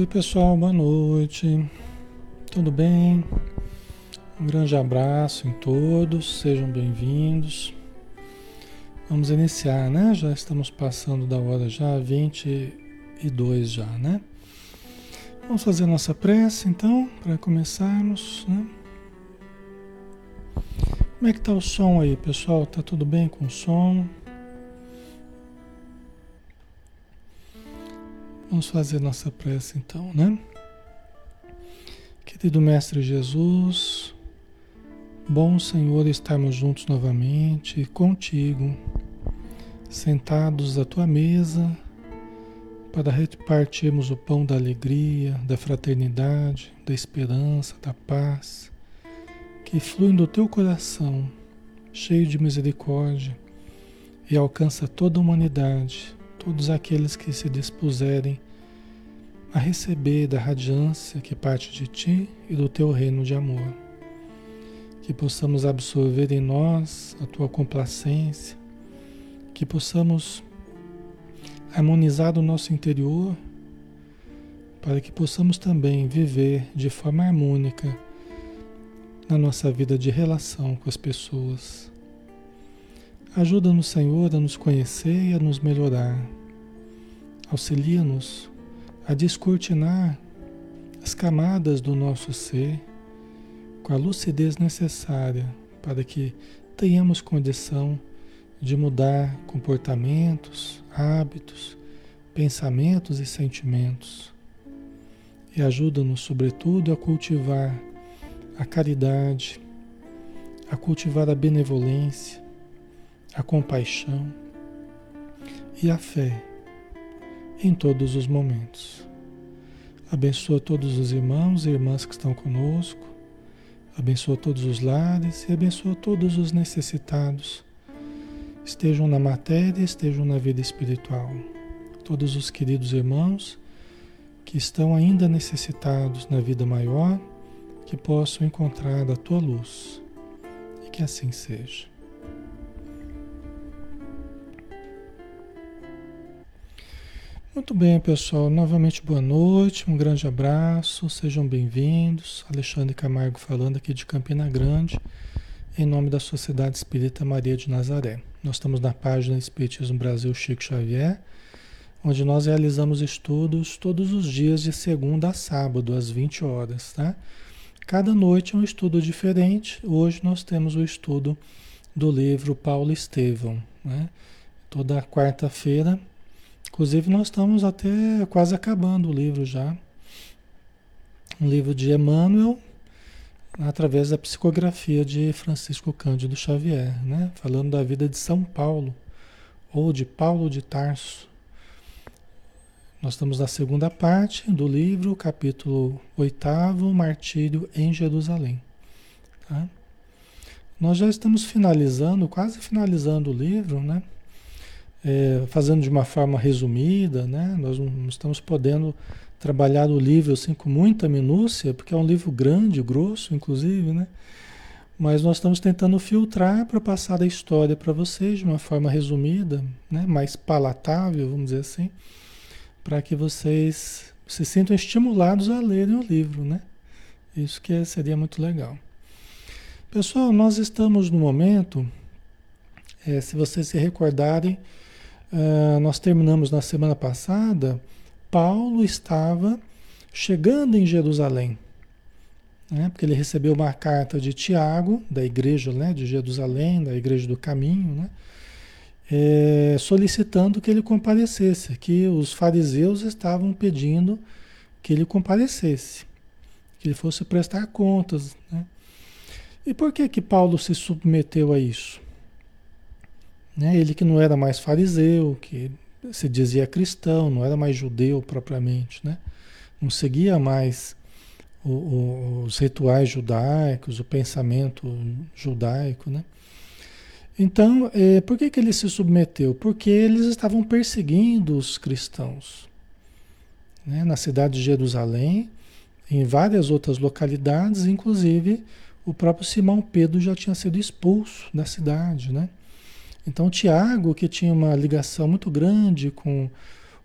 Oi pessoal, boa noite. Tudo bem? Um grande abraço em todos, sejam bem-vindos. Vamos iniciar, né? Já estamos passando da hora já, 22 já, né? Vamos fazer nossa prece então, para começarmos, né? Como é que tá o som aí, pessoal? Tá tudo bem com o som? Vamos fazer nossa prece então, né? Querido Mestre Jesus, bom Senhor estarmos juntos novamente contigo, sentados à tua mesa, para repartirmos o pão da alegria, da fraternidade, da esperança, da paz, que flui do teu coração, cheio de misericórdia, e alcança toda a humanidade todos aqueles que se dispuserem a receber da radiância que parte de ti e do teu reino de amor. Que possamos absorver em nós a tua complacência, que possamos harmonizar o nosso interior, para que possamos também viver de forma harmônica na nossa vida de relação com as pessoas. Ajuda-nos, Senhor, a nos conhecer e a nos melhorar. Auxilia-nos a descortinar as camadas do nosso ser com a lucidez necessária para que tenhamos condição de mudar comportamentos, hábitos, pensamentos e sentimentos. E ajuda-nos, sobretudo, a cultivar a caridade, a cultivar a benevolência, a compaixão e a fé em todos os momentos. Abençoa todos os irmãos e irmãs que estão conosco, abençoa todos os lares e abençoa todos os necessitados, estejam na matéria, estejam na vida espiritual. Todos os queridos irmãos que estão ainda necessitados na vida maior, que possam encontrar a tua luz e que assim seja. Muito bem, pessoal. Novamente, boa noite, um grande abraço, sejam bem-vindos. Alexandre Camargo falando aqui de Campina Grande, em nome da Sociedade Espírita Maria de Nazaré. Nós estamos na página Espiritismo Brasil Chico Xavier, onde nós realizamos estudos todos os dias de segunda a sábado, às 20 horas, tá? Cada noite é um estudo diferente. Hoje nós temos o estudo do livro Paulo Estevão, né? Toda quarta-feira Inclusive, nós estamos até quase acabando o livro já. Um livro de Emmanuel, através da psicografia de Francisco Cândido Xavier, né? falando da vida de São Paulo, ou de Paulo de Tarso. Nós estamos na segunda parte do livro, capítulo 8, Martírio em Jerusalém. Tá? Nós já estamos finalizando, quase finalizando o livro, né? É, fazendo de uma forma resumida, né? Nós não estamos podendo trabalhar o livro assim com muita minúcia, porque é um livro grande, grosso, inclusive, né? Mas nós estamos tentando filtrar para passar a história para vocês de uma forma resumida, né? mais palatável, vamos dizer assim, para que vocês se sintam estimulados a lerem o livro, né? Isso que seria muito legal. Pessoal, nós estamos no momento, é, se vocês se recordarem, Uh, nós terminamos na semana passada, Paulo estava chegando em Jerusalém, né, porque ele recebeu uma carta de Tiago, da igreja né, de Jerusalém, da igreja do caminho, né, é, solicitando que ele comparecesse, que os fariseus estavam pedindo que ele comparecesse, que ele fosse prestar contas. Né. E por que que Paulo se submeteu a isso? Né? Ele que não era mais fariseu, que se dizia cristão, não era mais judeu propriamente, né? não seguia mais o, o, os rituais judaicos, o pensamento judaico. Né? Então, é, por que, que ele se submeteu? Porque eles estavam perseguindo os cristãos. Né? Na cidade de Jerusalém, em várias outras localidades, inclusive o próprio Simão Pedro já tinha sido expulso da cidade, né? Então, Tiago, que tinha uma ligação muito grande com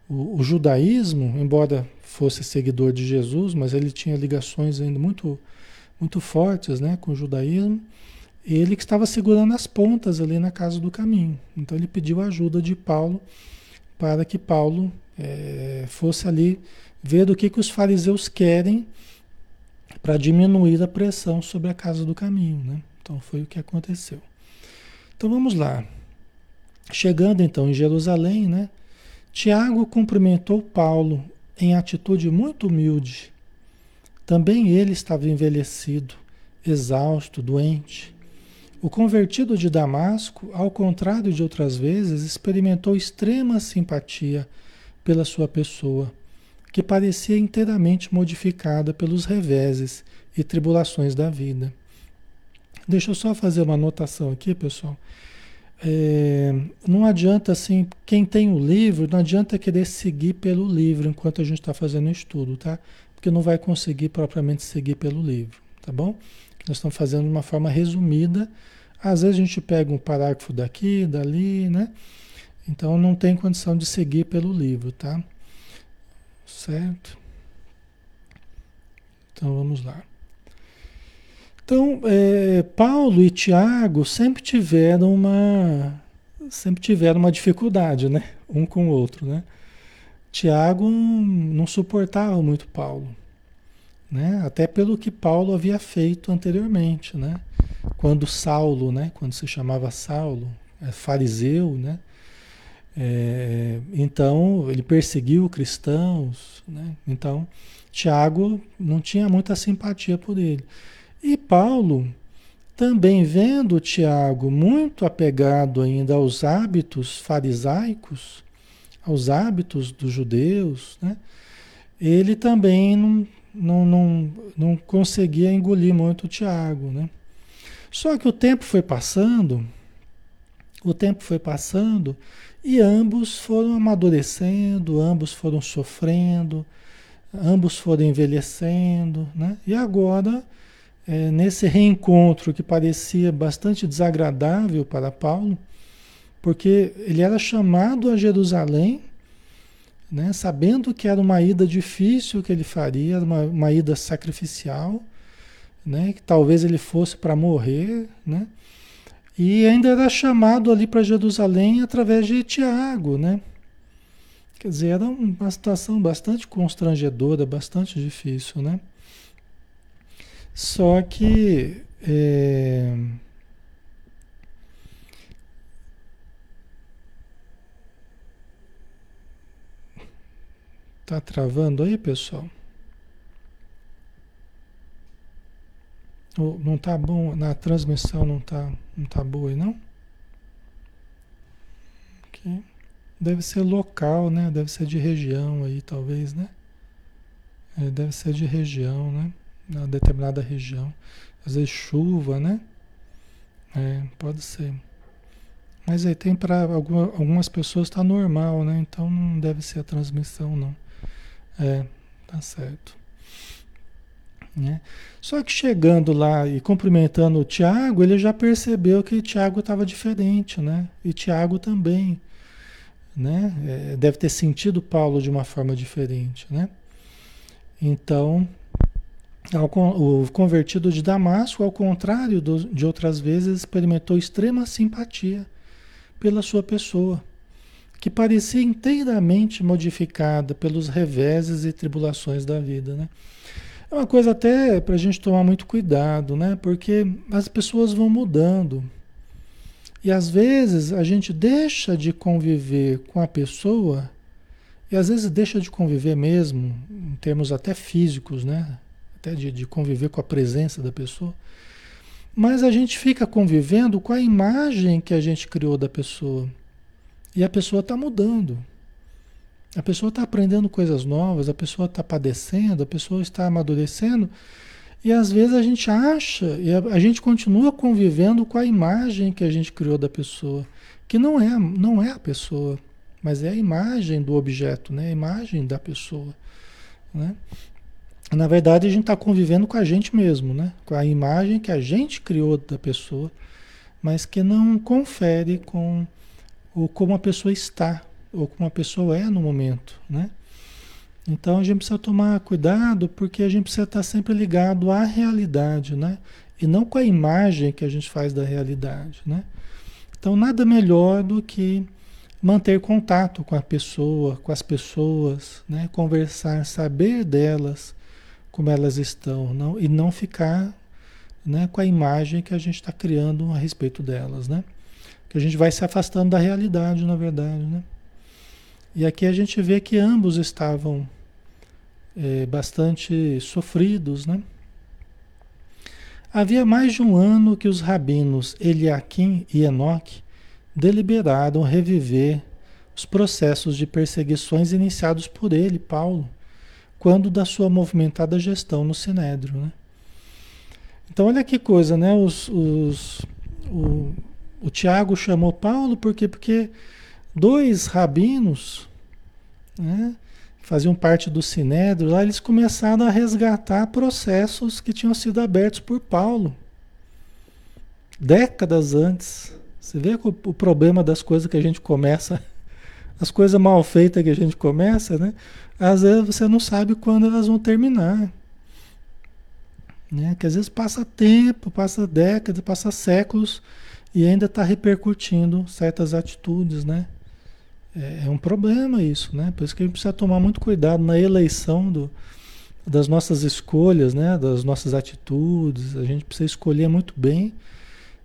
o, o, judaísmo, embora fosse seguidor de Jesus, mas ele tinha ligações ainda muito, muito fortes né, com o judaísmo, ele que estava segurando as pontas ali na casa do caminho. Então ele pediu a ajuda de Paulo para que Paulo é, fosse ali ver o que, que os fariseus querem para diminuir a pressão sobre a casa do caminho. Né? Então foi o que aconteceu. Então vamos lá. Chegando então em Jerusalém, né? Tiago cumprimentou Paulo em atitude muito humilde. Também ele estava envelhecido, exausto, doente. O convertido de Damasco, ao contrário de outras vezes, experimentou extrema simpatia pela sua pessoa, que parecia inteiramente modificada pelos reveses e tribulações da vida. Deixa eu só fazer uma anotação aqui, pessoal. É, não adianta assim, quem tem o livro, não adianta querer seguir pelo livro enquanto a gente está fazendo o estudo, tá? Porque não vai conseguir propriamente seguir pelo livro, tá bom? Nós estamos fazendo de uma forma resumida. Às vezes a gente pega um parágrafo daqui, dali, né? Então não tem condição de seguir pelo livro, tá? Certo? Então vamos lá. Então, é, Paulo e Tiago sempre tiveram uma sempre tiveram uma dificuldade, né? Um com o outro, né? Tiago não suportava muito Paulo, né? Até pelo que Paulo havia feito anteriormente, né? Quando Saulo, né? Quando se chamava Saulo, é fariseu, né? É, então ele perseguiu cristãos, né? Então Tiago não tinha muita simpatia por ele. E Paulo, também vendo Tiago muito apegado ainda aos hábitos farisaicos, aos hábitos dos judeus, né? ele também não, não, não, não conseguia engolir muito Tiago. Né? Só que o tempo foi passando, o tempo foi passando e ambos foram amadurecendo, ambos foram sofrendo, ambos foram envelhecendo, né? E agora é, nesse reencontro que parecia bastante desagradável para Paulo, porque ele era chamado a Jerusalém, né, sabendo que era uma ida difícil que ele faria, uma, uma ida sacrificial, né, que talvez ele fosse para morrer, né, e ainda era chamado ali para Jerusalém através de Tiago, né? Quer dizer, era uma situação bastante constrangedora, bastante difícil, né? Só que é, tá travando aí, pessoal? Não tá bom na transmissão, não tá, não tá boa aí, não? Okay. Deve ser local, né? Deve ser de região aí, talvez, né? É, deve ser de região, né? Na determinada região. Às vezes chuva, né? É, pode ser. Mas aí tem para alguma, algumas pessoas está normal, né? Então não deve ser a transmissão, não. É, tá certo. Né? Só que chegando lá e cumprimentando o Tiago, ele já percebeu que o Tiago estava diferente, né? E Tiago também, né? É, deve ter sentido Paulo de uma forma diferente, né? Então, o convertido de Damasco, ao contrário de outras vezes, experimentou extrema simpatia pela sua pessoa, que parecia inteiramente modificada pelos reveses e tribulações da vida. Né? É uma coisa até para a gente tomar muito cuidado, né? porque as pessoas vão mudando. E às vezes a gente deixa de conviver com a pessoa, e às vezes deixa de conviver mesmo, em termos até físicos, né? Até de, de conviver com a presença da pessoa, mas a gente fica convivendo com a imagem que a gente criou da pessoa. E a pessoa está mudando. A pessoa está aprendendo coisas novas, a pessoa está padecendo, a pessoa está amadurecendo. E às vezes a gente acha, e a, a, gente continua convivendo com a imagem que a gente criou da pessoa, que não é, não é a pessoa, mas é a imagem do objeto, né? a imagem da pessoa. Né? Na verdade, a gente está convivendo com a gente mesmo, né? Com a imagem que a gente criou da pessoa, mas que não confere com o como a pessoa está ou como a pessoa é no momento, né? Então a gente precisa tomar cuidado porque a gente precisa estar sempre ligado à realidade, né? E não com a imagem que a gente faz da realidade, né? Então nada melhor do que manter contato com a pessoa, com as pessoas, né? Conversar, saber delas, como elas estão, não, e não ficar né, com a imagem que a gente está criando a respeito delas, né? Que a gente vai se afastando da realidade, na verdade, né? E aqui a gente vê que ambos estavam é, bastante sofridos, né? Havia mais de um ano que os rabinos Eliakim e Enoque deliberaram reviver os processos de perseguições iniciados por ele, Paulo, quando da sua movimentada gestão no Sinédrio. Né? Então, olha que coisa, né? Os, os, o, o Tiago chamou Paulo por quê? Porque dois rabinos né, faziam parte do Sinédrio, lá eles começaram a resgatar processos que tinham sido abertos por Paulo décadas antes. Você vê o, o problema das coisas que a gente começa, as coisas mal feitas que a gente começa, né? Às vezes você não sabe quando elas vão terminar. Né? Que às vezes passa tempo, passa décadas, passa séculos e ainda está repercutindo certas atitudes, né? É, é, um problema isso, né? Por isso que a gente precisa tomar muito cuidado na eleição do, das nossas escolhas, né? Das nossas atitudes. A gente precisa escolher muito bem,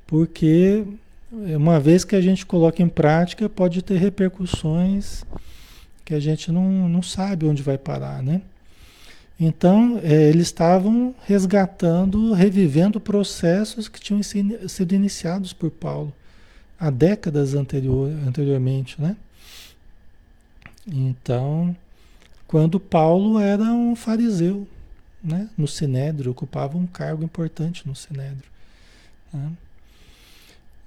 porque uma vez que a gente coloca em prática, pode ter repercussões que a gente não, não sabe onde vai parar, né? Então, é, eles estavam resgatando, revivendo processos que tinham sido iniciados por Paulo há décadas anterior, anteriormente, né? Então, quando Paulo era um fariseu, né? No Sinédrio, ocupava um cargo importante no Sinédrio. Né?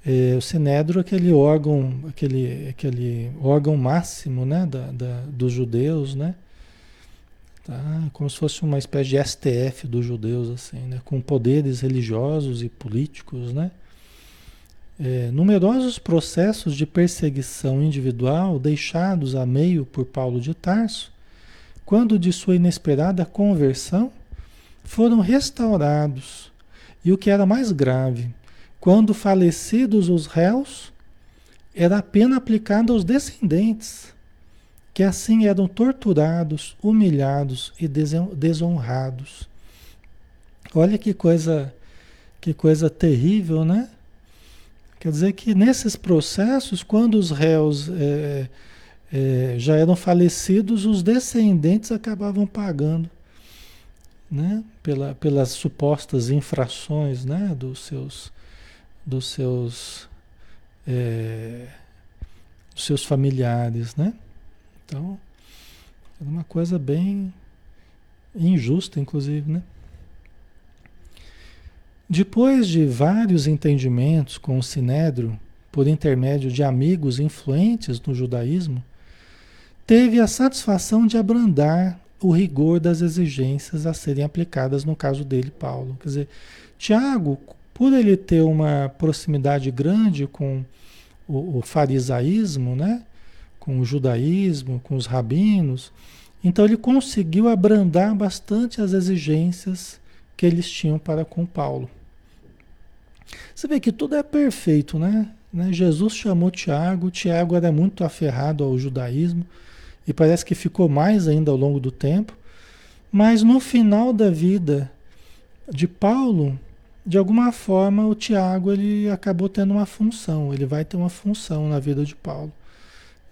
É, o sinédrio é aquele órgão, aquele, aquele órgão máximo né, da, da, dos judeus, né? Tá? Como se fosse uma espécie de STF dos judeus, assim, né? com poderes religiosos e políticos, né? É, numerosos processos de perseguição individual deixados a meio por Paulo de Tarso, quando de sua inesperada conversão, foram restaurados. E o que era mais grave, quando falecidos os réus, era a pena aplicada aos descendentes, que assim eram torturados, humilhados e desonrados. Olha que coisa, que coisa terrível, né? Quer dizer que nesses processos, quando os réus é, é, já eram falecidos, os descendentes acabavam pagando, né? Pela, pelas supostas infrações, né? Dos seus dos seus, é, dos seus familiares, né? Então, é uma coisa bem injusta, inclusive, né? Depois de vários entendimentos com o Sinédrio, por intermédio de amigos influentes no judaísmo, teve a satisfação de abrandar o rigor das exigências a serem aplicadas no caso dele, Paulo. Quer dizer, Tiago por ele ter uma proximidade grande com o, o farisaísmo, né? com o judaísmo, com os rabinos, então ele conseguiu abrandar bastante as exigências que eles tinham para com Paulo. Você vê que tudo é perfeito, né? né? Jesus chamou Tiago, Tiago era muito aferrado ao judaísmo e parece que ficou mais ainda ao longo do tempo, mas no final da vida de Paulo, de alguma forma o Tiago ele acabou tendo uma função, ele vai ter uma função na vida de Paulo,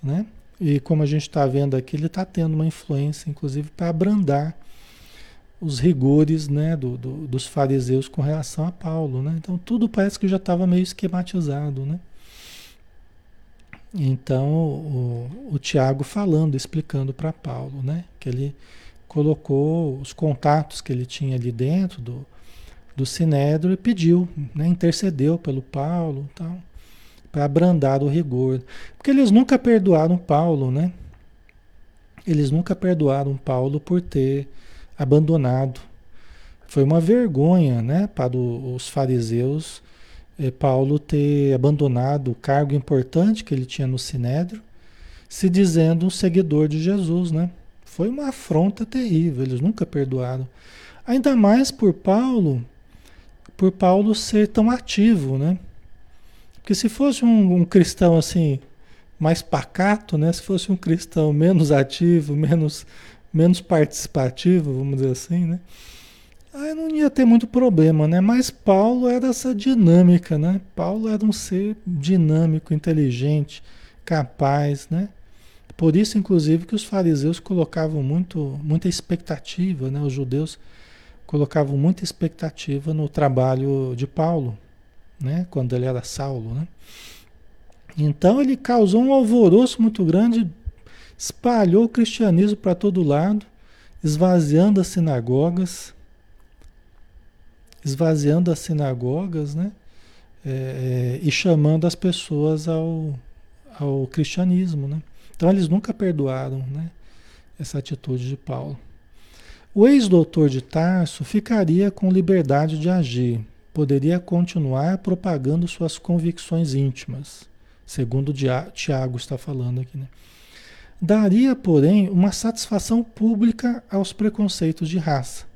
né? E como a gente está vendo aqui, ele está tendo uma influência, inclusive, para abrandar os rigores né, do, do, dos fariseus com relação a Paulo. Né? Então tudo parece que já estava meio esquematizado. Né? Então o, o Tiago falando, explicando para Paulo, né? que ele colocou os contatos que ele tinha ali dentro do, do Sinédrio e pediu, né, intercedeu pelo Paulo, tal, para abrandar o rigor, porque eles nunca perdoaram Paulo, né? Eles nunca perdoaram Paulo por ter abandonado. Foi uma vergonha, né, para os fariseus eh, Paulo ter abandonado o cargo importante que ele tinha no Sinédrio se dizendo um seguidor de Jesus, né? Foi uma afronta terrível, eles nunca perdoaram. Ainda mais por Paulo, por Paulo ser tão ativo, né? Porque se fosse um, um cristão assim, mais pacato, né? Se fosse um cristão menos ativo, menos, menos participativo, vamos dizer assim, né? Aí não ia ter muito problema, né? Mas Paulo era essa dinâmica, né? Paulo era um ser dinâmico, inteligente, capaz, né? Por isso, inclusive, que os fariseus colocavam muito, muita expectativa, né? Os judeus colocavam muita expectativa no trabalho de Paulo, né? Quando ele era Saulo, né? Então ele causou um alvoroço muito grande, espalhou o cristianismo para todo lado, esvaziando as sinagogas, esvaziando as sinagogas, né? É, é, e chamando as pessoas ao, ao cristianismo, né? Então eles nunca perdoaram, né? Essa atitude de Paulo. O ex-doutor de Tarso ficaria com liberdade de agir, poderia continuar propagando suas convicções íntimas, segundo Tiago está falando aqui, né? Daria, porém, uma satisfação pública aos preconceitos de raça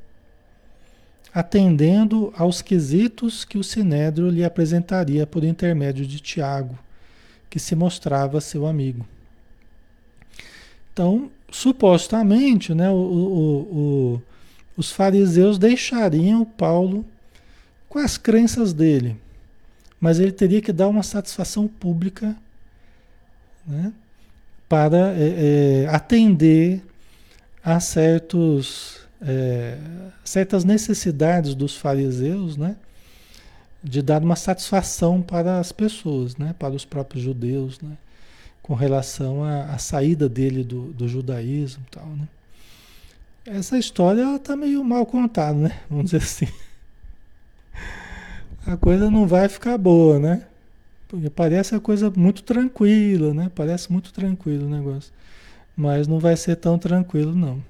atendendo aos quesitos que o Sinédrio lhe apresentaria por intermédio de Tiago, que se mostrava seu amigo. Então, supostamente, né, o, o, o, os fariseus deixariam Paulo com as crenças dele, mas ele teria que dar uma satisfação pública né, para é, é, atender a certos é, certas necessidades dos fariseus, né? De dar uma satisfação para as pessoas, né? Para os próprios judeus, né? Com relação à, à saída dele do, do judaísmo e tal, né? Essa história está meio mal contada, né? Vamos dizer assim. A coisa não vai ficar boa, né? Porque parece a coisa muito tranquila, né? Parece muito tranquilo o negócio. Mas não vai ser tão tranquilo, não.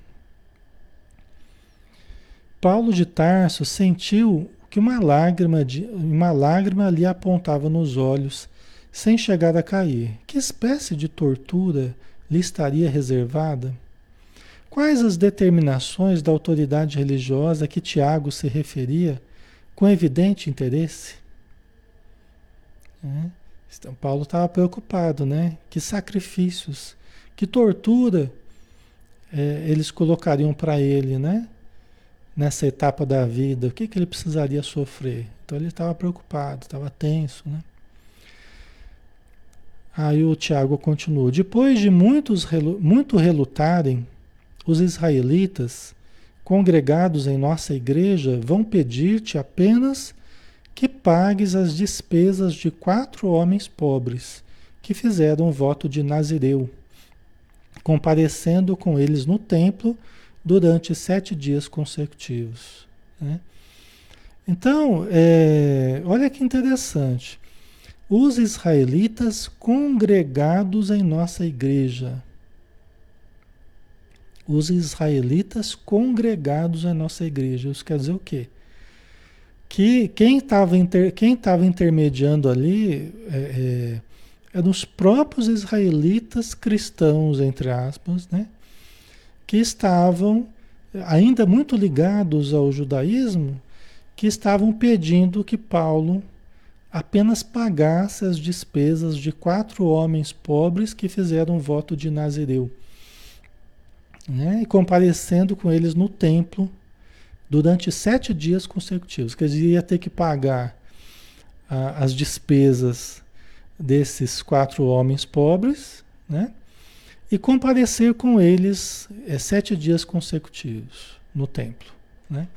Paulo de Tarso sentiu que uma lágrima, de, uma lágrima lhe apontava nos olhos, sem chegar a cair. Que espécie de tortura lhe estaria reservada? Quais as determinações da autoridade religiosa que Tiago se referia com evidente interesse? É. Então, Paulo estava preocupado, né? Que sacrifícios, que tortura é, eles colocariam para ele, né? nessa etapa da vida, o que, que ele precisaria sofrer. Então ele estava preocupado, estava tenso, né? Aí o Tiago continua: depois de muitos muito relutarem, os israelitas congregados em nossa igreja vão pedir-te apenas que pagues as despesas de quatro homens pobres que fizeram o voto de Nazireu, comparecendo com eles no templo durante sete dias consecutivos. Né? Então, é, olha que interessante. Os israelitas congregados em nossa igreja. Os israelitas congregados em nossa igreja. Isso quer dizer o quê? Que quem estava inter, intermediando ali é, é, eram os próprios israelitas cristãos, entre aspas, né? que estavam ainda muito ligados ao judaísmo, que estavam pedindo que Paulo apenas pagasse as despesas de quatro homens pobres que fizeram voto de Nazireu. Né? E comparecendo com eles no templo durante sete dias consecutivos. Quer dizer, ia ter que pagar as despesas desses quatro homens pobres, né? e comparecer com eles é, sete dias consecutivos no templo. Né?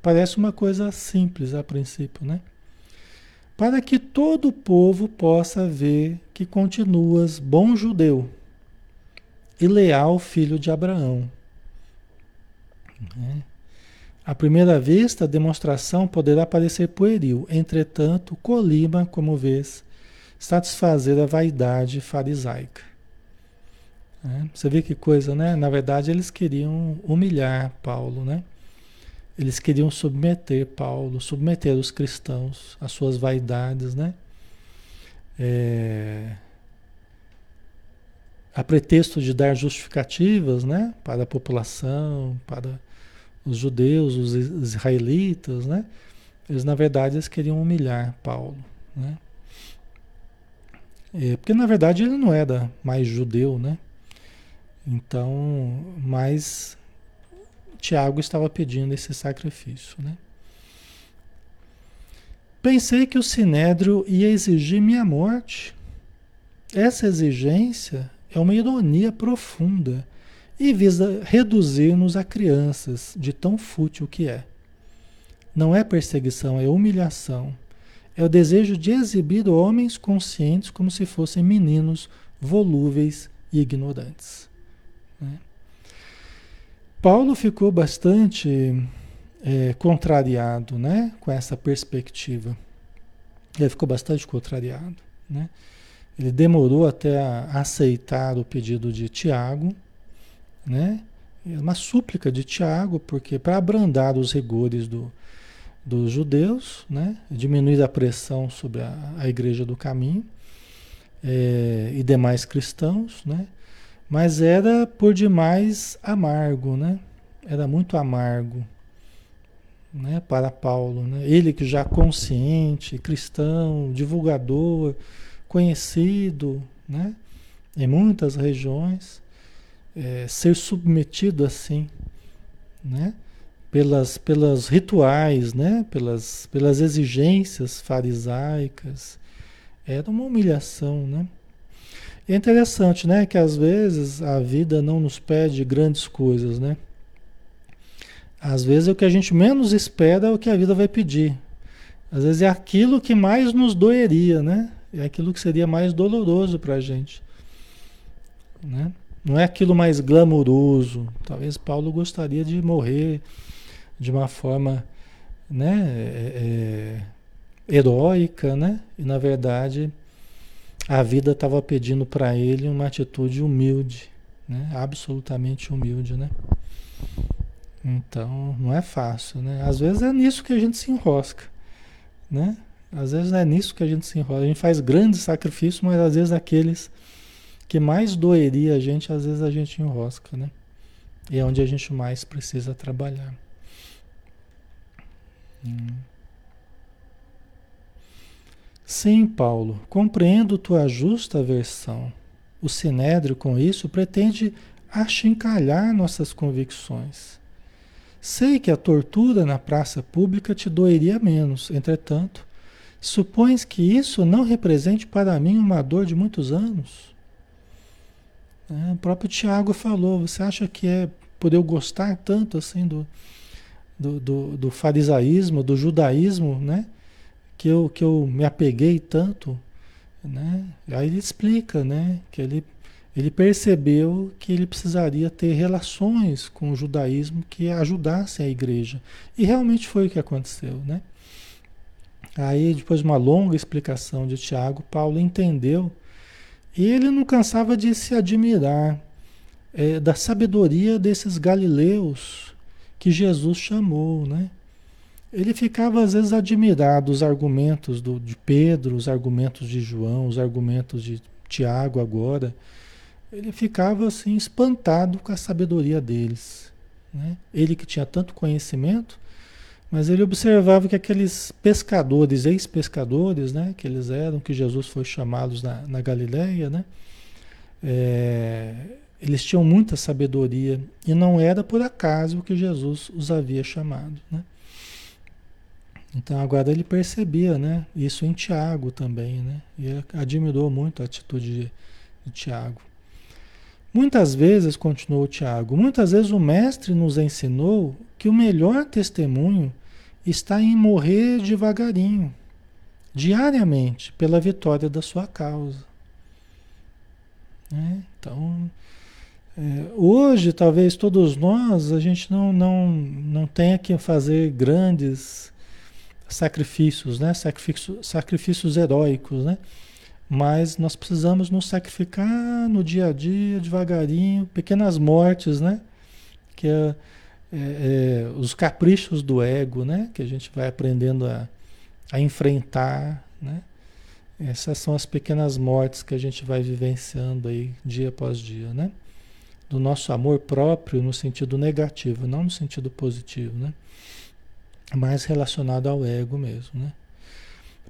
Parece uma coisa simples a princípio, né? Para que todo o povo possa ver que continuas bom judeu e leal filho de Abraão. Né? À primeira vista, a demonstração poderá parecer pueril, entretanto, colima, como vês, satisfazer a vaidade farisaica. Né? Você vê que coisa, né? Na verdade, eles queriam humilhar Paulo, né? Eles queriam submeter Paulo, submeter os cristãos às suas vaidades, né? É... a pretexto de dar justificativas, né, para a população, para os judeus, os israelitas, né? Eles na verdade eles queriam humilhar Paulo, né? É, porque na verdade ele não era mais judeu, né? Então, mas Tiago estava pedindo esse sacrifício, né? Pensei que o sinédrio ia exigir minha morte. Essa exigência é uma ironia profunda e visa reduzir-nos a crianças, de tão fútil que é. Não é perseguição, é humilhação. É o desejo de exibir homens conscientes como se fossem meninos volúveis e ignorantes. Paulo ficou bastante é, contrariado né, com essa perspectiva. Ele ficou bastante contrariado. Né? Ele demorou até a aceitar o pedido de Tiago, né? É uma súplica de Tiago, porque para abrandar os rigores do, dos judeus, né? diminuir a pressão sobre a, a igreja do caminho é, e demais cristãos, né? Mas era por demais amargo, né? era muito amargo né? para Paulo. Né? Ele que já consciente, cristão, divulgador, conhecido né? em muitas regiões, é, ser submetido assim, né? Pelas, pelas rituais, né? Pelas, pelas exigências farisaicas. Era uma humilhação, né? É interessante, né? Que às vezes a vida não nos pede grandes coisas, né? Às vezes o que a gente menos espera é o que a vida vai pedir. Às vezes é aquilo que mais nos doeria, né? É aquilo que seria mais doloroso para a gente. Né? Não é aquilo mais glamouroso. Talvez Paulo gostaria de morrer de uma forma né, é, é, heróica, né? E na verdade a vida estava pedindo para ele uma atitude humilde, né? Absolutamente humilde, né? Então não é fácil, né? Às vezes é nisso que a gente se enrosca, né? Às vezes é nisso que a gente se enrosca. A gente faz grandes sacrifícios, mas às vezes aqueles que mais doeria a gente, às vezes a gente enrosca, né? E é onde a gente mais precisa trabalhar. Hum. Sim, Paulo, compreendo tua justa versão. O Sinédrio, com isso, pretende achincalhar nossas convicções. Sei que a tortura na praça pública te doeria menos, entretanto, supões que isso não represente para mim uma dor de muitos anos? É, o próprio Tiago falou, você acha que é por eu gostar tanto assim do, do, do, do farisaísmo, do judaísmo, né? Que eu, que eu me apeguei tanto, né? Aí ele explica, né? Que ele, ele percebeu que ele precisaria ter relações com o judaísmo que ajudassem a igreja. E realmente foi o que aconteceu, né? Aí, depois de uma longa explicação de Tiago, Paulo entendeu e ele não cansava de se admirar é, da sabedoria desses galileus que Jesus chamou, né? Ele ficava às vezes admirado dos argumentos do, de Pedro, os argumentos de João, os argumentos de Tiago agora. Ele ficava assim espantado com a sabedoria deles. Né? Ele que tinha tanto conhecimento, mas ele observava que aqueles pescadores, ex-pescadores, né, que eles eram, que Jesus foi chamá-los na, na Galileia, né, é, eles tinham muita sabedoria e não era por acaso que Jesus os havia chamado, né. Então agora ele percebia, né, isso em Tiago também, né, e admirou muito a atitude de, de Tiago. Muitas vezes, continuou Tiago, muitas vezes o mestre nos ensinou que o melhor testemunho está em morrer devagarinho, diariamente, pela vitória da sua causa. Né? Então, é, hoje, talvez todos nós, a gente não, não, não tenha que fazer grandes sacrifícios, né? sacrifícios, sacrifícios heróicos, né? mas nós precisamos nos sacrificar no dia a dia, devagarinho, pequenas mortes, né? que é é, é, os caprichos do ego, né? Que a gente vai aprendendo a, a enfrentar, né? Essas são as pequenas mortes que a gente vai vivenciando aí dia após dia, né? Do nosso amor próprio no sentido negativo, não no sentido positivo, né? Mais relacionado ao ego mesmo, né?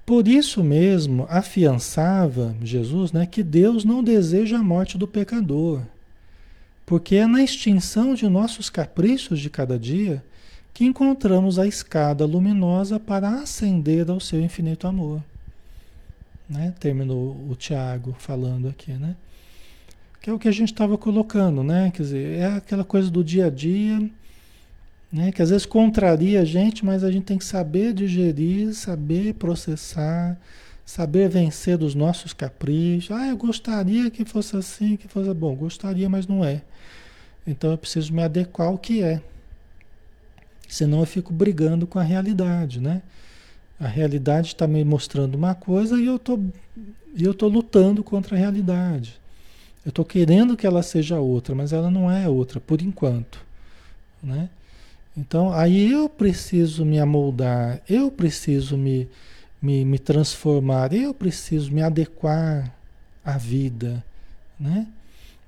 Por isso mesmo afiançava Jesus, né, que Deus não deseja a morte do pecador, porque é na extinção de nossos caprichos de cada dia que encontramos a escada luminosa para ascender ao seu infinito amor. Né? Terminou o Tiago falando aqui, né? Que é o que a gente estava colocando, né? Quer dizer, é aquela coisa do dia a dia, né? Que às vezes contraria a gente, mas a gente tem que saber digerir, saber processar, saber vencer dos nossos caprichos. Ah, eu gostaria que fosse assim, que fosse bom. Gostaria, mas não é. Então eu preciso me adequar ao que é. Senão eu fico brigando com a realidade, né? A realidade está me mostrando uma coisa e eu tô, eu tô lutando contra a realidade. Eu estou querendo que ela seja outra, mas ela não é outra, por enquanto. Né? Então, aí eu preciso me amoldar, eu preciso me, me, me transformar, eu preciso me adequar à vida, né?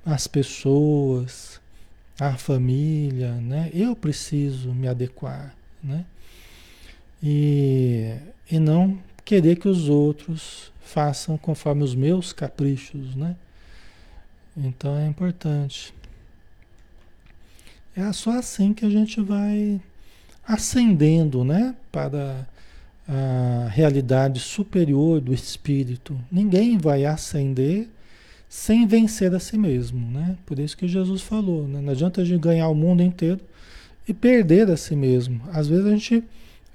às pessoas, à família, né? Eu preciso me adequar, né? E, e não querer que os outros façam conforme os meus caprichos, né? Então é importante. É só assim que a gente vai ascendendo, né? Para a realidade superior do espírito. Ninguém vai ascender sem vencer a si mesmo, né? Por isso que Jesus falou, né? não adianta a gente ganhar o mundo inteiro e perder a si mesmo. Às vezes a gente,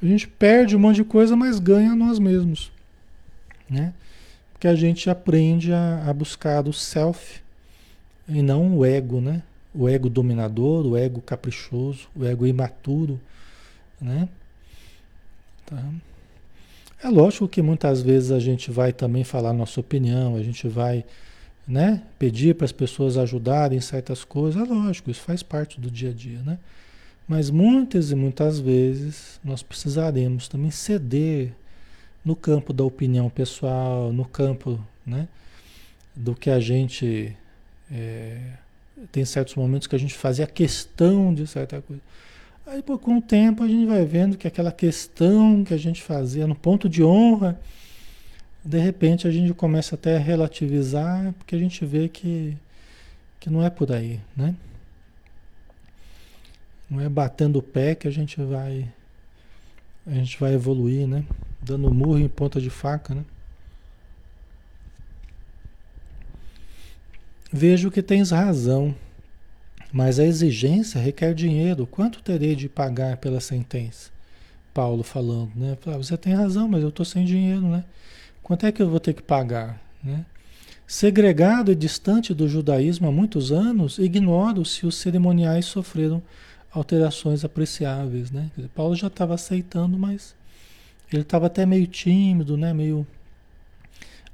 a gente perde um monte de coisa, mas ganha nós mesmos, né? Porque a gente aprende a, a buscar o self e não o ego, né? O ego dominador, o ego caprichoso, o ego imaturo, né? Tá? É lógico que muitas vezes a gente vai também falar nossa opinião, a gente vai né? Pedir para as pessoas ajudarem em certas coisas, é lógico, isso faz parte do dia a dia, né? Mas muitas e muitas vezes nós precisaremos também ceder no campo da opinião pessoal, no campo, né? Do que a gente é, tem certos momentos que a gente fazia questão de certa coisa. Aí, com o tempo, a gente vai vendo que aquela questão que a gente fazia no ponto de honra, de repente a gente começa até a relativizar, porque a gente vê que, que não é por aí, né? Não é batendo o pé que a gente vai a gente vai evoluir, né? Dando murro em ponta de faca, né? Vejo que tens razão, mas a exigência requer dinheiro. Quanto terei de pagar pela sentença? Paulo falando, né? Você tem razão, mas eu estou sem dinheiro, né? Quanto é que eu vou ter que pagar? Né? Segregado e distante do judaísmo há muitos anos, ignoro se os cerimoniais sofreram alterações apreciáveis. Né? Paulo já estava aceitando, mas ele estava até meio tímido, né? meio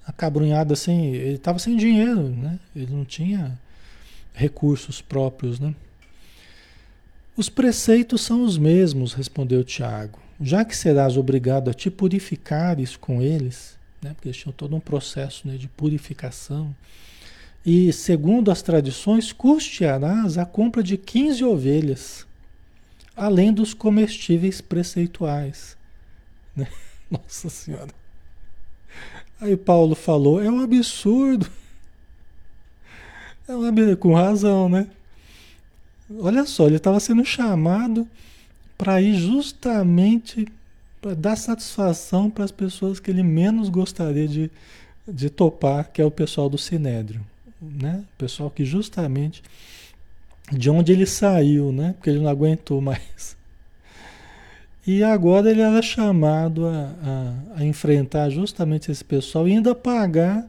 acabrunhado assim. Ele estava sem dinheiro, né? ele não tinha recursos próprios. Né? Os preceitos são os mesmos, respondeu Tiago. Já que serás obrigado a te purificares com eles, né? porque eles tinham todo um processo né, de purificação. E, segundo as tradições, custearás a compra de 15 ovelhas, além dos comestíveis preceituais. Né? Nossa Senhora. Aí Paulo falou: é um absurdo. É um absurdo, com razão, né? Olha só, ele estava sendo chamado para ir justamente para dar satisfação para as pessoas que ele menos gostaria de, de topar, que é o pessoal do Sinédrio, né? O pessoal que justamente de onde ele saiu, né? Porque ele não aguentou mais. E agora ele era chamado a, a, a enfrentar justamente esse pessoal e ainda pagar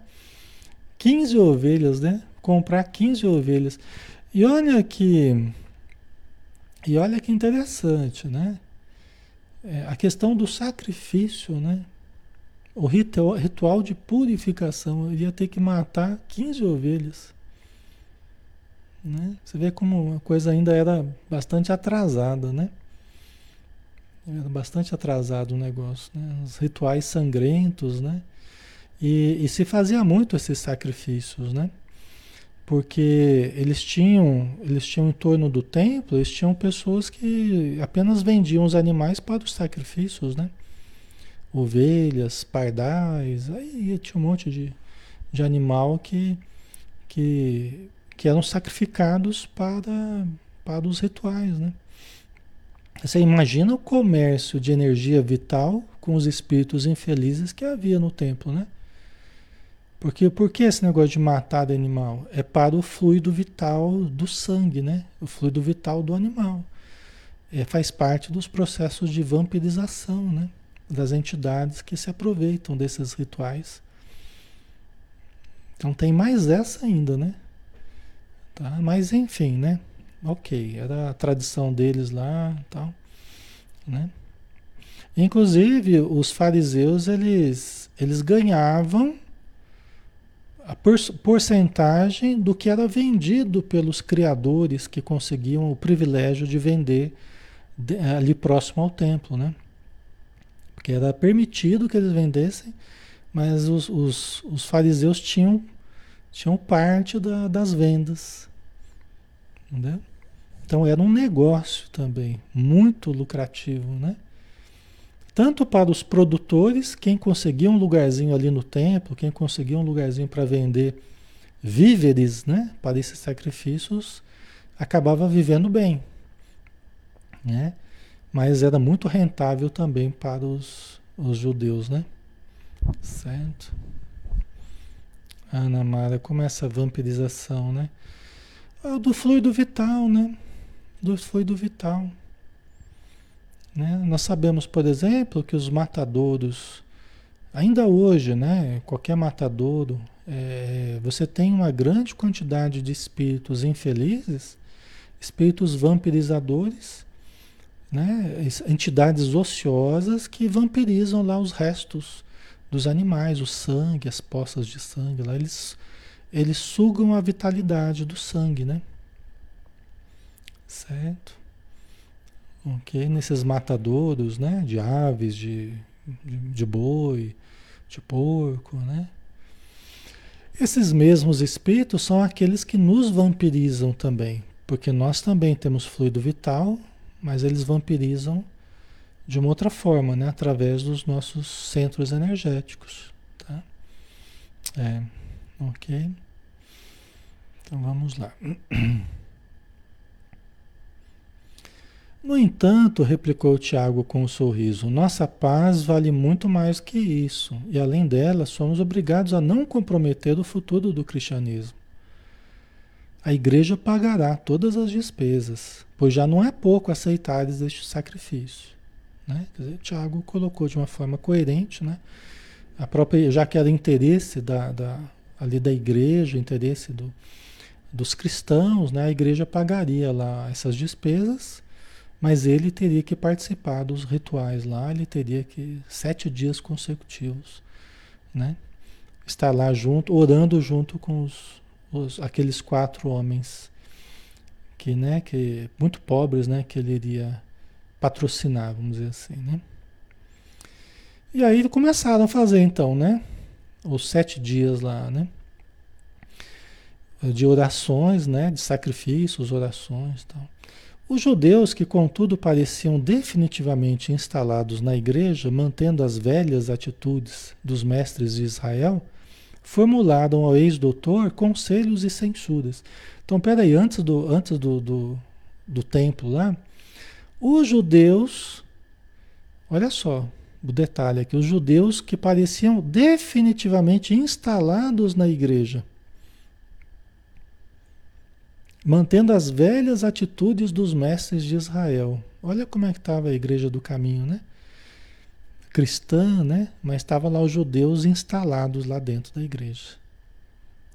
15 ovelhas, né? Comprar 15 ovelhas. E olha que e olha que interessante, né? é, a questão do sacrifício, né? O ritual, de purificação, ele ia ter que matar 15 ovelhas. Né? Você vê como a coisa ainda era bastante atrasada, né? Era bastante atrasado o negócio, né? Os rituais sangrentos, né? E, e se fazia muito esses sacrifícios, né? Porque eles tinham, eles tinham em torno do templo, eles tinham pessoas que apenas vendiam os animais para os sacrifícios, né? Ovelhas, pardais, aí tinha um monte de, de animal que, que, que eram sacrificados para, para os rituais, né? Você imagina o comércio de energia vital com os espíritos infelizes que havia no templo, né? Porque por que esse negócio de matar animal? É para o fluido vital do sangue, né? O fluido vital do animal. É, faz parte dos processos de vampirização, né? Das entidades que se aproveitam desses rituais. Então tem mais essa ainda, né? Tá? Mas enfim, né? Ok, era a tradição deles lá, tal, né? Inclusive os fariseus eles eles ganhavam a porcentagem do que era vendido pelos criadores que conseguiam o privilégio de vender ali próximo ao templo, né? Porque era permitido que eles vendessem, mas os, os, os fariseus tinham, tinham parte da, das vendas. Entendeu? Então era um negócio também, muito lucrativo, né? Tanto para os produtores, quem conseguia um lugarzinho ali no templo, quem conseguia um lugarzinho para vender víveres, né, para esses sacrifícios, acabava vivendo bem, né? Mas era muito rentável também para os, os judeus, né? Certo? Ana Mara, como é essa vampirização, né? Ah, do fluido vital, né? Do fluido vital. Né? Nós sabemos, por exemplo, que os matadouros, ainda hoje, né, qualquer matadouro, é, você tem uma grande quantidade de espíritos infelizes, espíritos vampirizadores, né, entidades ociosas que vampirizam lá os restos dos animais, o sangue, as poças de sangue, lá eles, eles sugam a vitalidade do sangue, né? Certo? ok? Nesses matadouros, né? De aves, de, de, de boi, de porco, né? Esses mesmos espíritos são aqueles que nos vampirizam também, porque nós também temos fluido vital, mas eles vampirizam de uma outra forma, né? Através dos nossos centros energéticos, tá? É, ok? Então vamos lá. No entanto, replicou Tiago com um sorriso, nossa paz vale muito mais que isso, e além dela, somos obrigados a não comprometer o futuro do cristianismo. A igreja pagará todas as despesas, pois já não é pouco aceitares este sacrifício. Né? Dizer, Tiago colocou de uma forma coerente, né? a própria, já que era interesse da, da, ali da igreja, interesse do, dos cristãos, né? a igreja pagaria lá essas despesas mas ele teria que participar dos rituais lá, ele teria que sete dias consecutivos, né? Estar lá junto, orando junto com os, os, aqueles quatro homens que, né, que muito pobres, né, que ele iria patrocinar, vamos dizer assim, né? E aí começaram a fazer então, né? Os sete dias lá, né? De orações, né? De sacrifícios, orações, tal. Os judeus, que contudo pareciam definitivamente instalados na igreja, mantendo as velhas atitudes dos mestres de Israel, formularam ao ex-doutor conselhos e censuras. Então, peraí, antes do, antes do, do, do templo lá, os judeus, olha só o detalhe aqui, os judeus que pareciam definitivamente instalados na igreja, mantendo as velhas atitudes dos mestres de Israel. Olha como é que estava a igreja do caminho, né? Cristã, né? Mas estava lá os judeus instalados lá dentro da igreja.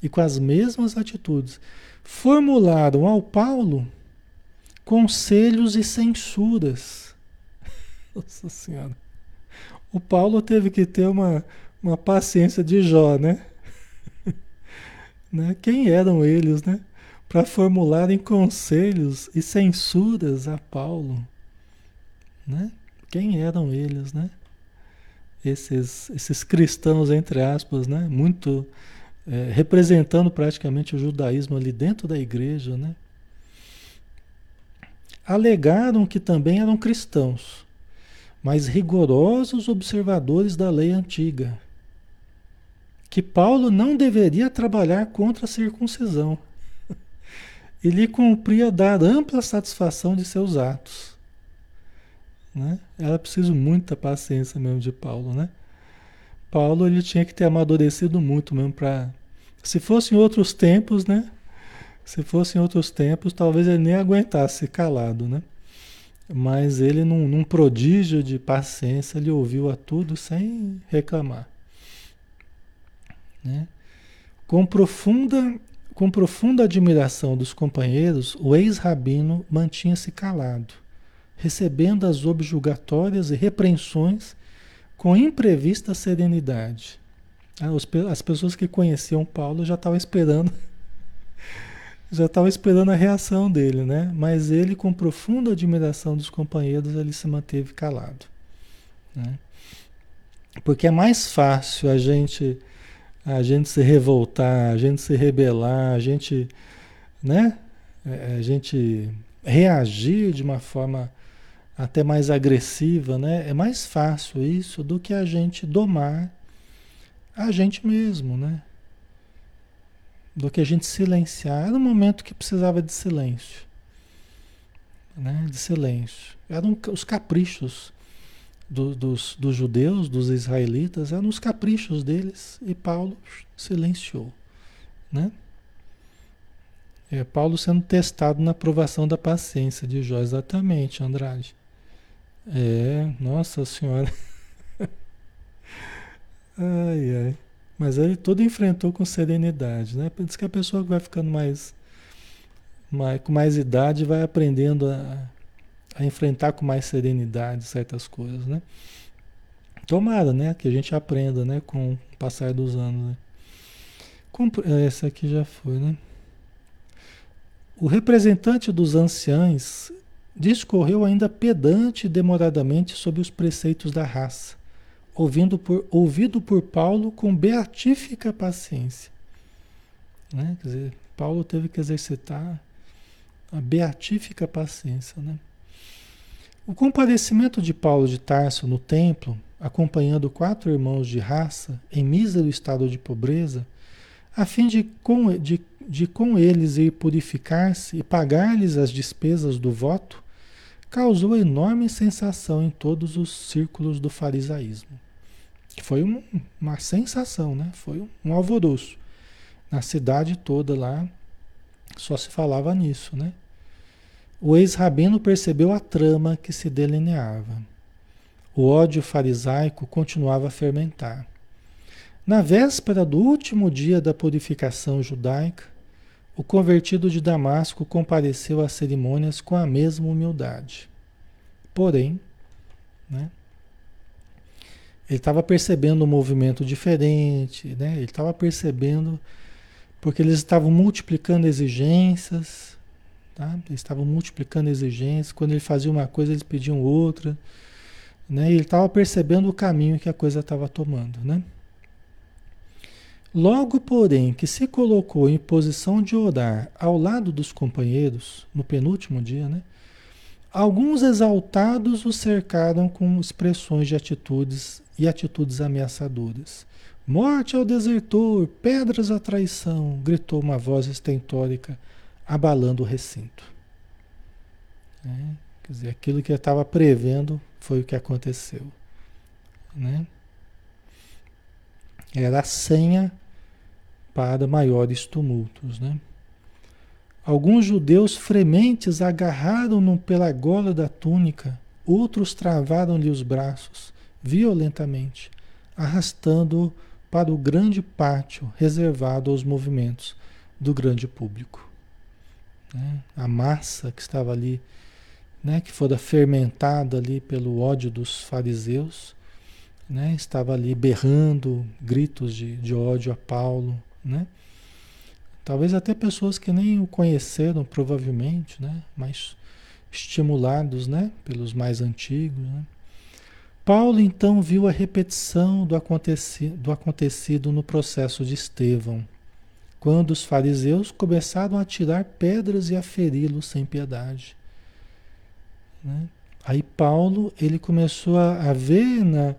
E com as mesmas atitudes. Formularam ao Paulo conselhos e censuras. Nossa Senhora. O Paulo teve que ter uma, uma paciência de Jó, né? né? Quem eram eles, né? Para formularem conselhos e censuras a Paulo. Né? Quem eram eles, né? esses, esses cristãos, entre aspas, né? Muito é, representando praticamente o judaísmo ali dentro da igreja, né? Alegaram que também eram cristãos, mas rigorosos observadores da lei antiga, que Paulo não deveria trabalhar contra a circuncisão. Ele cumpria dar ampla satisfação de seus atos. Né? Era preciso muita paciência mesmo de Paulo, né? Paulo ele tinha que ter amadurecido muito mesmo para. Se fosse em outros tempos, né? Se fosse em outros tempos, talvez ele nem aguentasse calado, né? Mas ele, num, num prodígio de paciência, ele ouviu a tudo sem reclamar. Né? Com, profunda, com profunda admiração dos companheiros, o ex-rabino mantinha-se calado, recebendo as objulgatórias e repreensões com imprevista serenidade. Ah, as pessoas que conheciam Paulo já estavam esperando, já estavam esperando a reação dele, né? Mas ele, com profunda admiração dos companheiros, ele se manteve calado, né? Porque é mais fácil a gente a gente se revoltar, a gente se rebelar, a gente, né? É, a gente reagir de uma forma até mais agressiva, né? É mais fácil isso do que a gente domar a gente mesmo, né? Do que a gente silenciar. Era um momento que precisava de silêncio, né? De silêncio. Eram os caprichos do, dos, dos judeus, dos israelitas, eram os caprichos deles e Paulo silenciou, né? É Paulo sendo testado na aprovação da paciência de Jó, exatamente, Andrade. É, nossa senhora. ai, ai. Mas ele todo enfrentou com serenidade, né? Por isso que a pessoa que vai ficando mais, mais com mais idade vai aprendendo a, a enfrentar com mais serenidade certas coisas, né? Tomara, né? Que a gente aprenda, né? Com o passar dos anos. Né? Essa aqui já foi, né? O representante dos anciães discorreu ainda pedante e demoradamente sobre os preceitos da raça, ouvindo por, ouvido por Paulo com beatífica paciência. Né? Quer dizer, Paulo teve que exercitar a beatífica paciência. Né? O comparecimento de Paulo de Tarso no templo, acompanhando quatro irmãos de raça em mísero estado de pobreza, a fim de com, de, de com eles ir purificar-se e pagar-lhes as despesas do voto, causou enorme sensação em todos os círculos do farisaísmo. Foi um, uma sensação, né? Foi um alvoroço. Na cidade toda lá só se falava nisso, né? O ex-rabino percebeu a trama que se delineava. O ódio farisaico continuava a fermentar. Na véspera do último dia da purificação judaica, o convertido de Damasco compareceu às cerimônias com a mesma humildade. Porém, né, ele estava percebendo um movimento diferente, né, ele estava percebendo, porque eles estavam multiplicando exigências, tá? eles estavam multiplicando exigências, quando ele fazia uma coisa, eles pediam outra, né, e ele estava percebendo o caminho que a coisa estava tomando. Né? Logo, porém, que se colocou em posição de orar ao lado dos companheiros, no penúltimo dia, né? Alguns exaltados o cercaram com expressões de atitudes e atitudes ameaçadoras. Morte ao desertor, pedras à traição, gritou uma voz estentórica, abalando o recinto. É, quer dizer, aquilo que eu estava prevendo foi o que aconteceu. Né? Era a senha para maiores tumultos. Né? Alguns judeus frementes agarraram-no pela gola da túnica, outros travaram-lhe os braços violentamente, arrastando-o para o grande pátio reservado aos movimentos do grande público. Né? A massa que estava ali, né, que fora fermentada ali pelo ódio dos fariseus, né, estava ali berrando gritos de, de ódio a Paulo, né? Talvez até pessoas que nem o conheceram, provavelmente, né? Mas estimulados, né? Pelos mais antigos, né? Paulo então viu a repetição do acontecido, do acontecido no processo de Estevão, quando os fariseus começaram a tirar pedras e a feri-lo sem piedade. Né? Aí Paulo ele começou a, ver na,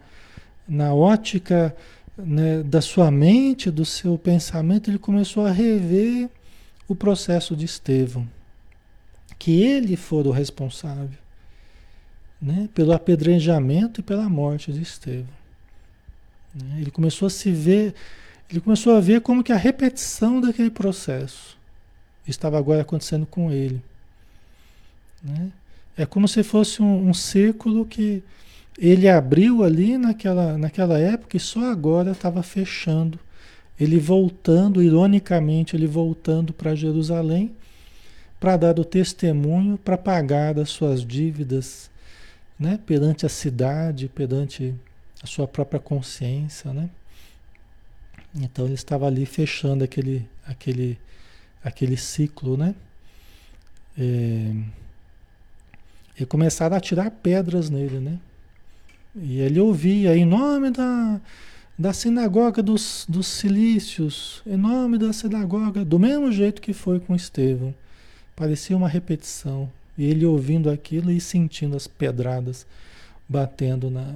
na ótica né, da sua mente, do seu pensamento, ele começou a rever o processo de Estevão, que ele for o responsável né, pelo apedrejamento e pela morte de Estevão. Né? Ele começou a se ver, ele começou a ver como que a repetição daquele processo estava agora acontecendo com ele. Né? É como se fosse um, um círculo que ele abriu ali naquela, naquela época e só agora estava fechando. Ele voltando, ironicamente, ele voltando para Jerusalém para dar o testemunho, para pagar as suas dívidas né? perante a cidade, perante a sua própria consciência. Né? Então ele estava ali fechando aquele, aquele, aquele ciclo. Né? É, e começaram a tirar pedras nele, né? E ele ouvia, em nome da, da sinagoga dos, dos cilícios, em nome da sinagoga, do mesmo jeito que foi com Estevão. Parecia uma repetição. E ele ouvindo aquilo e sentindo as pedradas batendo na,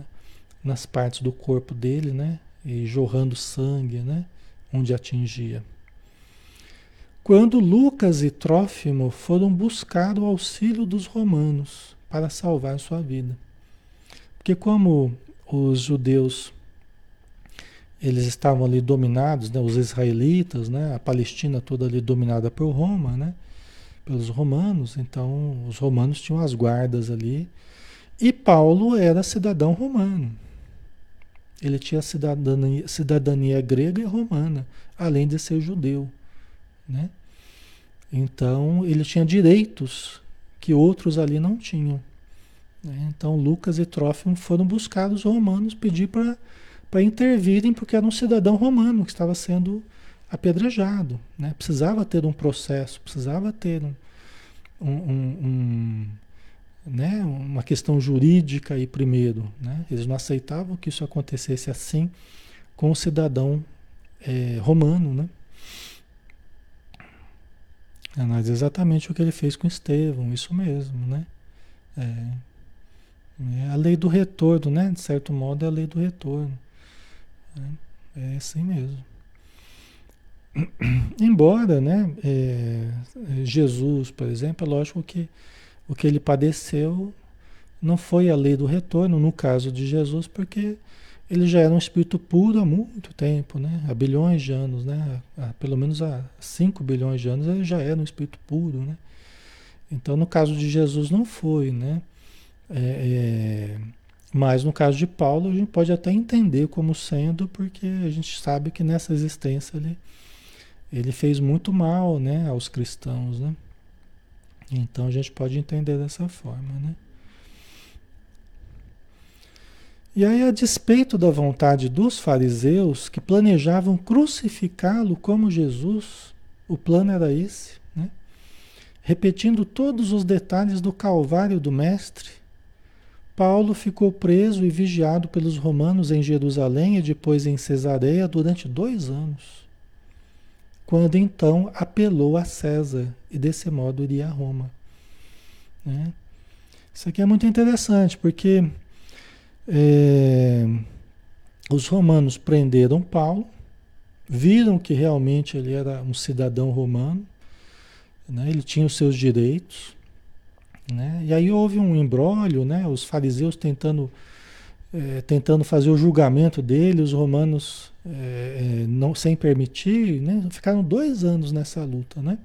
nas partes do corpo dele, né? E jorrando sangue, né? Onde atingia. Quando Lucas e Trófimo foram buscar o auxílio dos romanos para salvar sua vida. Porque como os judeus eles estavam ali dominados, né, os israelitas, né, a Palestina toda ali dominada por Roma, né, pelos romanos, então os romanos tinham as guardas ali, e Paulo era cidadão romano. Ele tinha cidadania, cidadania grega e romana, além de ser judeu. Né? Então ele tinha direitos que outros ali não tinham. Né? Então Lucas e Trófimo foram buscar os romanos, pedir para intervirem, porque era um cidadão romano que estava sendo apedrejado. Né? Precisava ter um processo, precisava ter um, um, um, um né? uma questão jurídica aí primeiro. Né? Eles não aceitavam que isso acontecesse assim com o cidadão é, romano. Né? É, mas exatamente o que ele fez com Estevão, isso mesmo, né? É, é a lei do retorno, né? De certo modo é a lei do retorno. É, é assim mesmo. Embora, né? É, Jesus, por exemplo, é lógico que o que ele padeceu não foi a lei do retorno, no caso de Jesus, porque ele já era um espírito puro há muito tempo, né? Há bilhões de anos, né? Há, pelo menos há 5 bilhões de anos ele já era um espírito puro, né? Então, no caso de Jesus não foi, né? É, é, mas no caso de Paulo a gente pode até entender como sendo, porque a gente sabe que nessa existência ele, ele fez muito mal, né? Aos cristãos, né? Então a gente pode entender dessa forma, né? E aí, a despeito da vontade dos fariseus que planejavam crucificá-lo como Jesus, o plano era esse, né? repetindo todos os detalhes do calvário do Mestre, Paulo ficou preso e vigiado pelos romanos em Jerusalém e depois em Cesareia durante dois anos, quando então apelou a César e desse modo iria a Roma. Né? Isso aqui é muito interessante, porque é, os romanos prenderam Paulo, viram que realmente ele era um cidadão romano, né? ele tinha os seus direitos, né? e aí houve um embrólio, né? os fariseus tentando, é, tentando fazer o julgamento dele, os romanos é, é não, sem permitir, né? ficaram dois anos nessa luta. Né?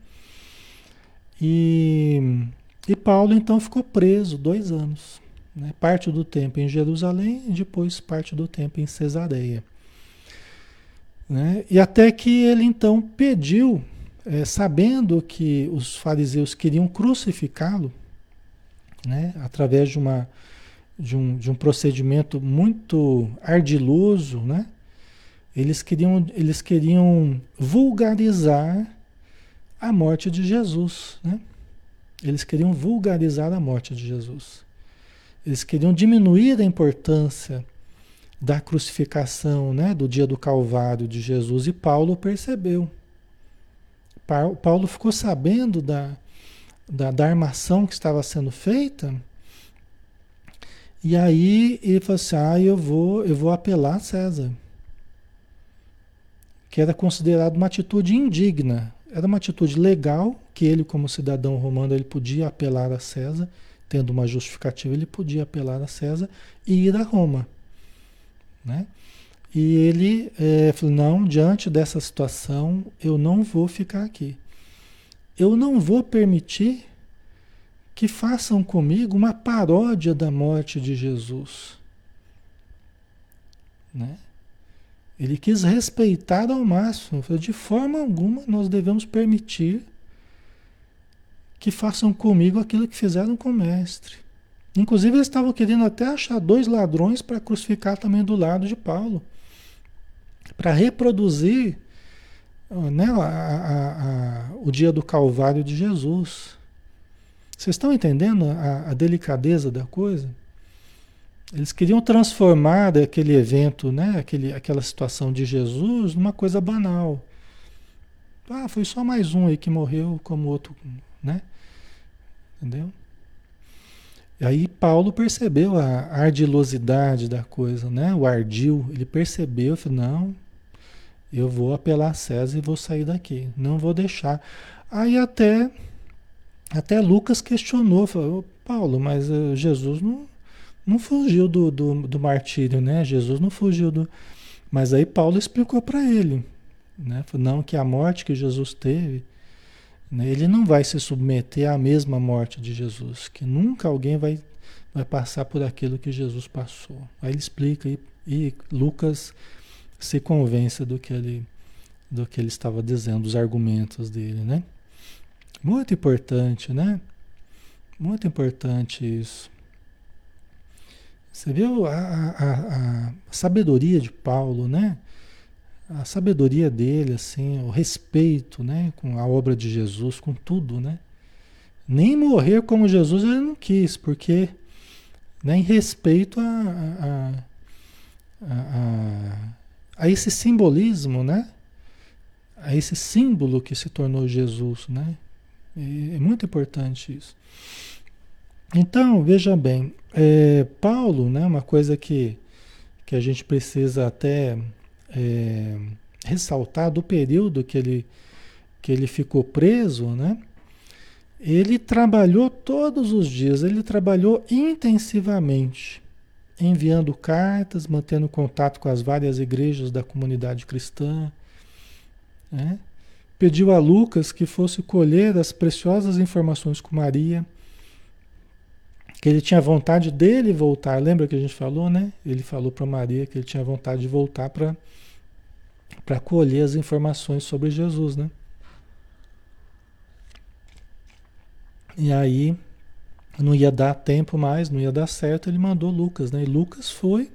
E, e Paulo então ficou preso dois anos. Né? Parte do tempo em Jerusalém e depois parte do tempo em Cesareia. Né? E até que ele então pediu, é, sabendo que os fariseus queriam crucificá-lo, né? através de, uma, de, um, de um procedimento muito ardiloso, né? eles, queriam, eles queriam vulgarizar a morte de Jesus. Né? Eles queriam vulgarizar a morte de Jesus. Eles queriam diminuir a importância da crucificação, né, do dia do Calvário de Jesus, e Paulo percebeu. Paulo ficou sabendo da, da, da armação que estava sendo feita, e aí ele falou assim: ah, eu vou, eu vou apelar a César. Que era considerado uma atitude indigna. Era uma atitude legal, que ele, como cidadão romano, ele podia apelar a César, tendo uma justificativa, ele podia apelar a César e ir a Roma. Né? E ele é, falou: não, diante dessa situação, eu não vou ficar aqui. Eu não vou permitir que façam comigo uma paródia da morte de Jesus. Né? Ele quis respeitar ao máximo. De forma alguma nós devemos permitir que façam comigo aquilo que fizeram com o mestre. Inclusive, eles estavam querendo até achar dois ladrões para crucificar também do lado de Paulo, para reproduzir né, a, a, a, o dia do Calvário de Jesus. Vocês estão entendendo a, delicadeza da coisa? Eles queriam transformar aquele evento, né, aquele, aquela situação de Jesus, numa coisa banal. Ah, foi só mais um aí que morreu como outro, né? Entendeu? E aí Paulo percebeu a ardilosidade da coisa, né? O ardil, ele percebeu, falou, não, eu vou apelar a César e vou sair daqui, não vou deixar. Aí até até Lucas questionou, falou, Paulo, mas uh, Jesus não, não fugiu do, do, do, martírio, né? Jesus não fugiu do. Mas aí Paulo explicou para ele, né? Não, que a morte que Jesus teve né? Ele não vai se submeter à mesma morte de Jesus, que nunca alguém vai, vai passar por aquilo que Jesus passou. Aí ele explica e, e Lucas se convence do que ele do que ele estava dizendo, dos argumentos dele, né? Muito importante, né? Muito importante isso. Você viu a, a, a sabedoria de Paulo, né? a sabedoria dele, assim, o respeito, né, com a obra de Jesus, com tudo, né? Nem morrer como Jesus ele não quis, porque né, em respeito a, a, a, a, esse simbolismo, né? A esse símbolo que se tornou Jesus, né? É muito importante isso. Então, veja bem, é, Paulo, né, uma coisa que, que a gente precisa até é, ressaltar do período que ele, que ele ficou preso, né? Ele trabalhou todos os dias, ele trabalhou intensivamente, enviando cartas, mantendo contato com as várias igrejas da comunidade cristã. Né? Pediu a Lucas que fosse colher as preciosas informações com Maria, que ele tinha vontade dele voltar. Lembra que a gente falou, né? Ele falou para Maria que ele tinha vontade de voltar para para colher as informações sobre Jesus, né? E aí não ia dar tempo mais, não ia dar certo, ele mandou Lucas, né? E Lucas foi.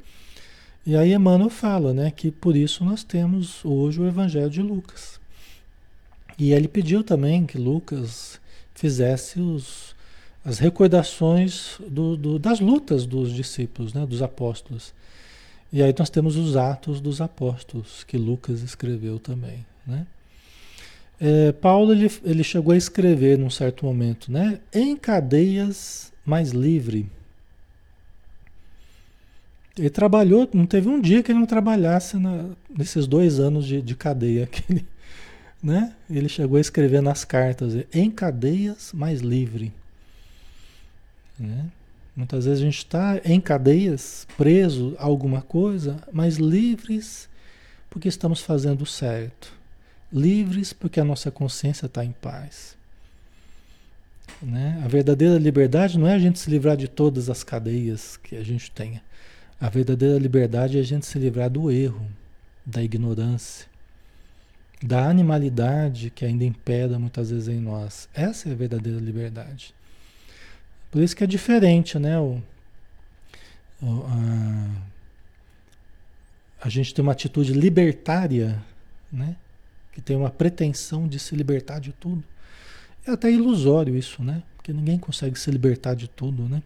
E aí Emmanuel fala, né, que por isso nós temos hoje o evangelho de Lucas. E ele pediu também que Lucas fizesse os, as recordações do, do, das lutas dos discípulos, né, dos apóstolos. E aí nós temos os Atos dos Apóstolos, que Lucas escreveu também, né? É, Paulo ele, ele chegou a escrever num certo momento, né? Em cadeias mais livre. Ele trabalhou, não teve um dia que ele não trabalhasse na, nesses dois anos de, de cadeia que ele, né? Ele chegou a escrever nas cartas, em cadeias mais livre. Né? Muitas vezes a gente está em cadeias, preso a alguma coisa, mas livres porque estamos fazendo o certo. Livres porque a nossa consciência está em paz. Né? A verdadeira liberdade não é a gente se livrar de todas as cadeias que a gente tenha. A verdadeira liberdade é a gente se livrar do erro, da ignorância, da animalidade que ainda impera muitas vezes em nós. Essa é a verdadeira liberdade. Por isso que é diferente, né? O, o, a, a gente tem uma atitude libertária, né? Que tem uma pretensão de se libertar de tudo. É até ilusório isso, né? Porque ninguém consegue se libertar de tudo, né?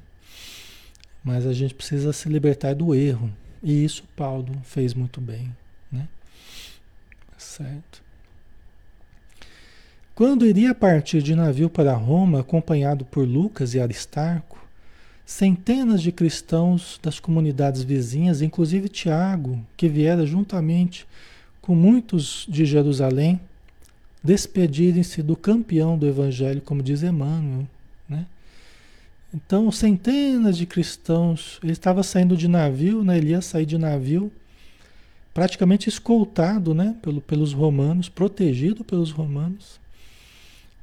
Mas a gente precisa se libertar do erro. E isso Paulo fez muito bem, né? Certo. Quando iria partir de navio para Roma, acompanhado por Lucas e Aristarco, centenas de cristãos das comunidades vizinhas, inclusive Tiago, que viera juntamente com muitos de Jerusalém, despedirem-se do campeão do evangelho, como diz Emmanuel, né? Então, centenas de cristãos, ele estava saindo de navio, né? ele ia sair de navio, praticamente escoltado né? Pelo, pelos romanos, protegido pelos romanos,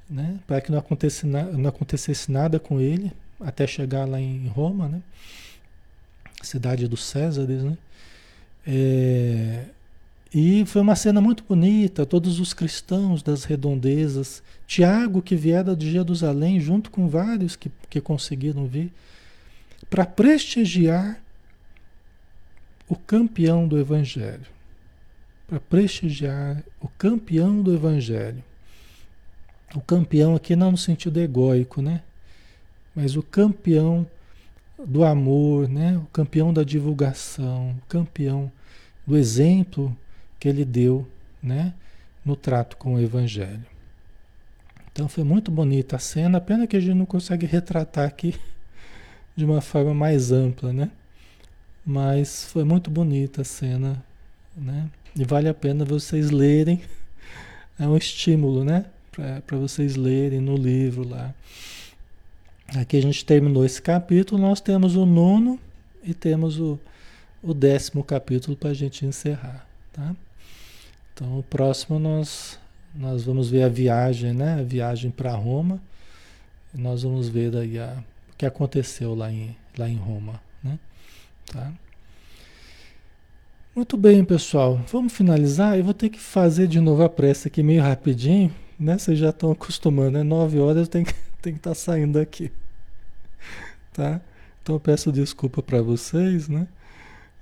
né? para que não acontecesse, não acontecesse nada com ele, até chegar lá em Roma, né? cidade dos Césares. Né? É, e foi uma cena muito bonita, todos os cristãos das redondezas, Tiago que viera de Jerusalém, junto com vários que, que conseguiram vir, para prestigiar o campeão do Evangelho. Para prestigiar o campeão do Evangelho. O campeão aqui não no sentido egóico, né? Mas o campeão do amor, né? O campeão da divulgação, o campeão do exemplo que ele deu, né, no trato com o evangelho. Então foi muito bonita a cena, pena que a gente não consegue retratar aqui de uma forma mais ampla, né? Mas foi muito bonita a cena, né? E vale a pena vocês lerem. É um estímulo, né? Para vocês lerem no livro lá. Aqui a gente terminou esse capítulo, nós temos o nono e temos o, o décimo capítulo para a gente encerrar, tá? Então, o próximo nós, nós vamos ver a viagem, né? A viagem para Roma. Nós vamos ver daí a, o que aconteceu lá em, lá em Roma, né? Tá? Muito bem, pessoal. Vamos finalizar. Eu vou ter que fazer de novo a pressa aqui meio rapidinho, né? Vocês já estão acostumando, né? Nove horas eu tenho que tenho que estar tá saindo daqui, tá? Então eu peço desculpa para vocês, né?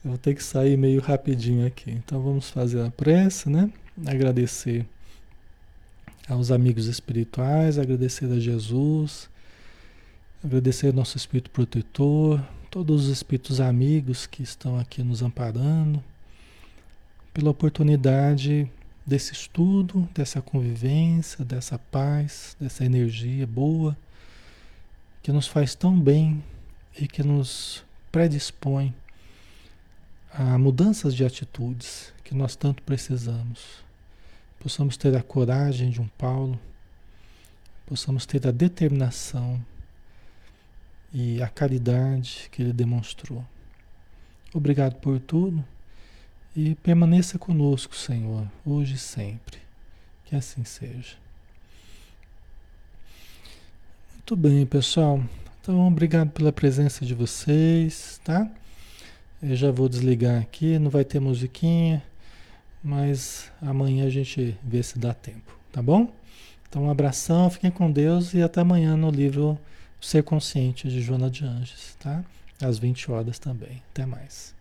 Eu vou ter que sair meio rapidinho aqui. Então vamos fazer a prece, né? Agradecer aos amigos espirituais, agradecer a Jesus, agradecer ao nosso espírito protetor, todos os espíritos amigos que estão aqui nos amparando, pela oportunidade desse estudo, dessa convivência, dessa paz, dessa energia boa que nos faz tão bem e que nos predispõe a mudanças de atitudes que nós tanto precisamos. Possamos ter a coragem de um Paulo, possamos ter a determinação e a caridade que ele demonstrou. Obrigado por tudo e permaneça conosco, Senhor, hoje e sempre. Que assim seja. Muito bem, pessoal. Então, obrigado pela presença de vocês, tá? Eu já vou desligar aqui, não vai ter musiquinha, mas amanhã a gente vê se dá tempo, tá bom? Então um abração, fiquem com Deus e até amanhã no livro Ser Consciente de Joana de Anjos, tá? Às 20 horas também. Até mais.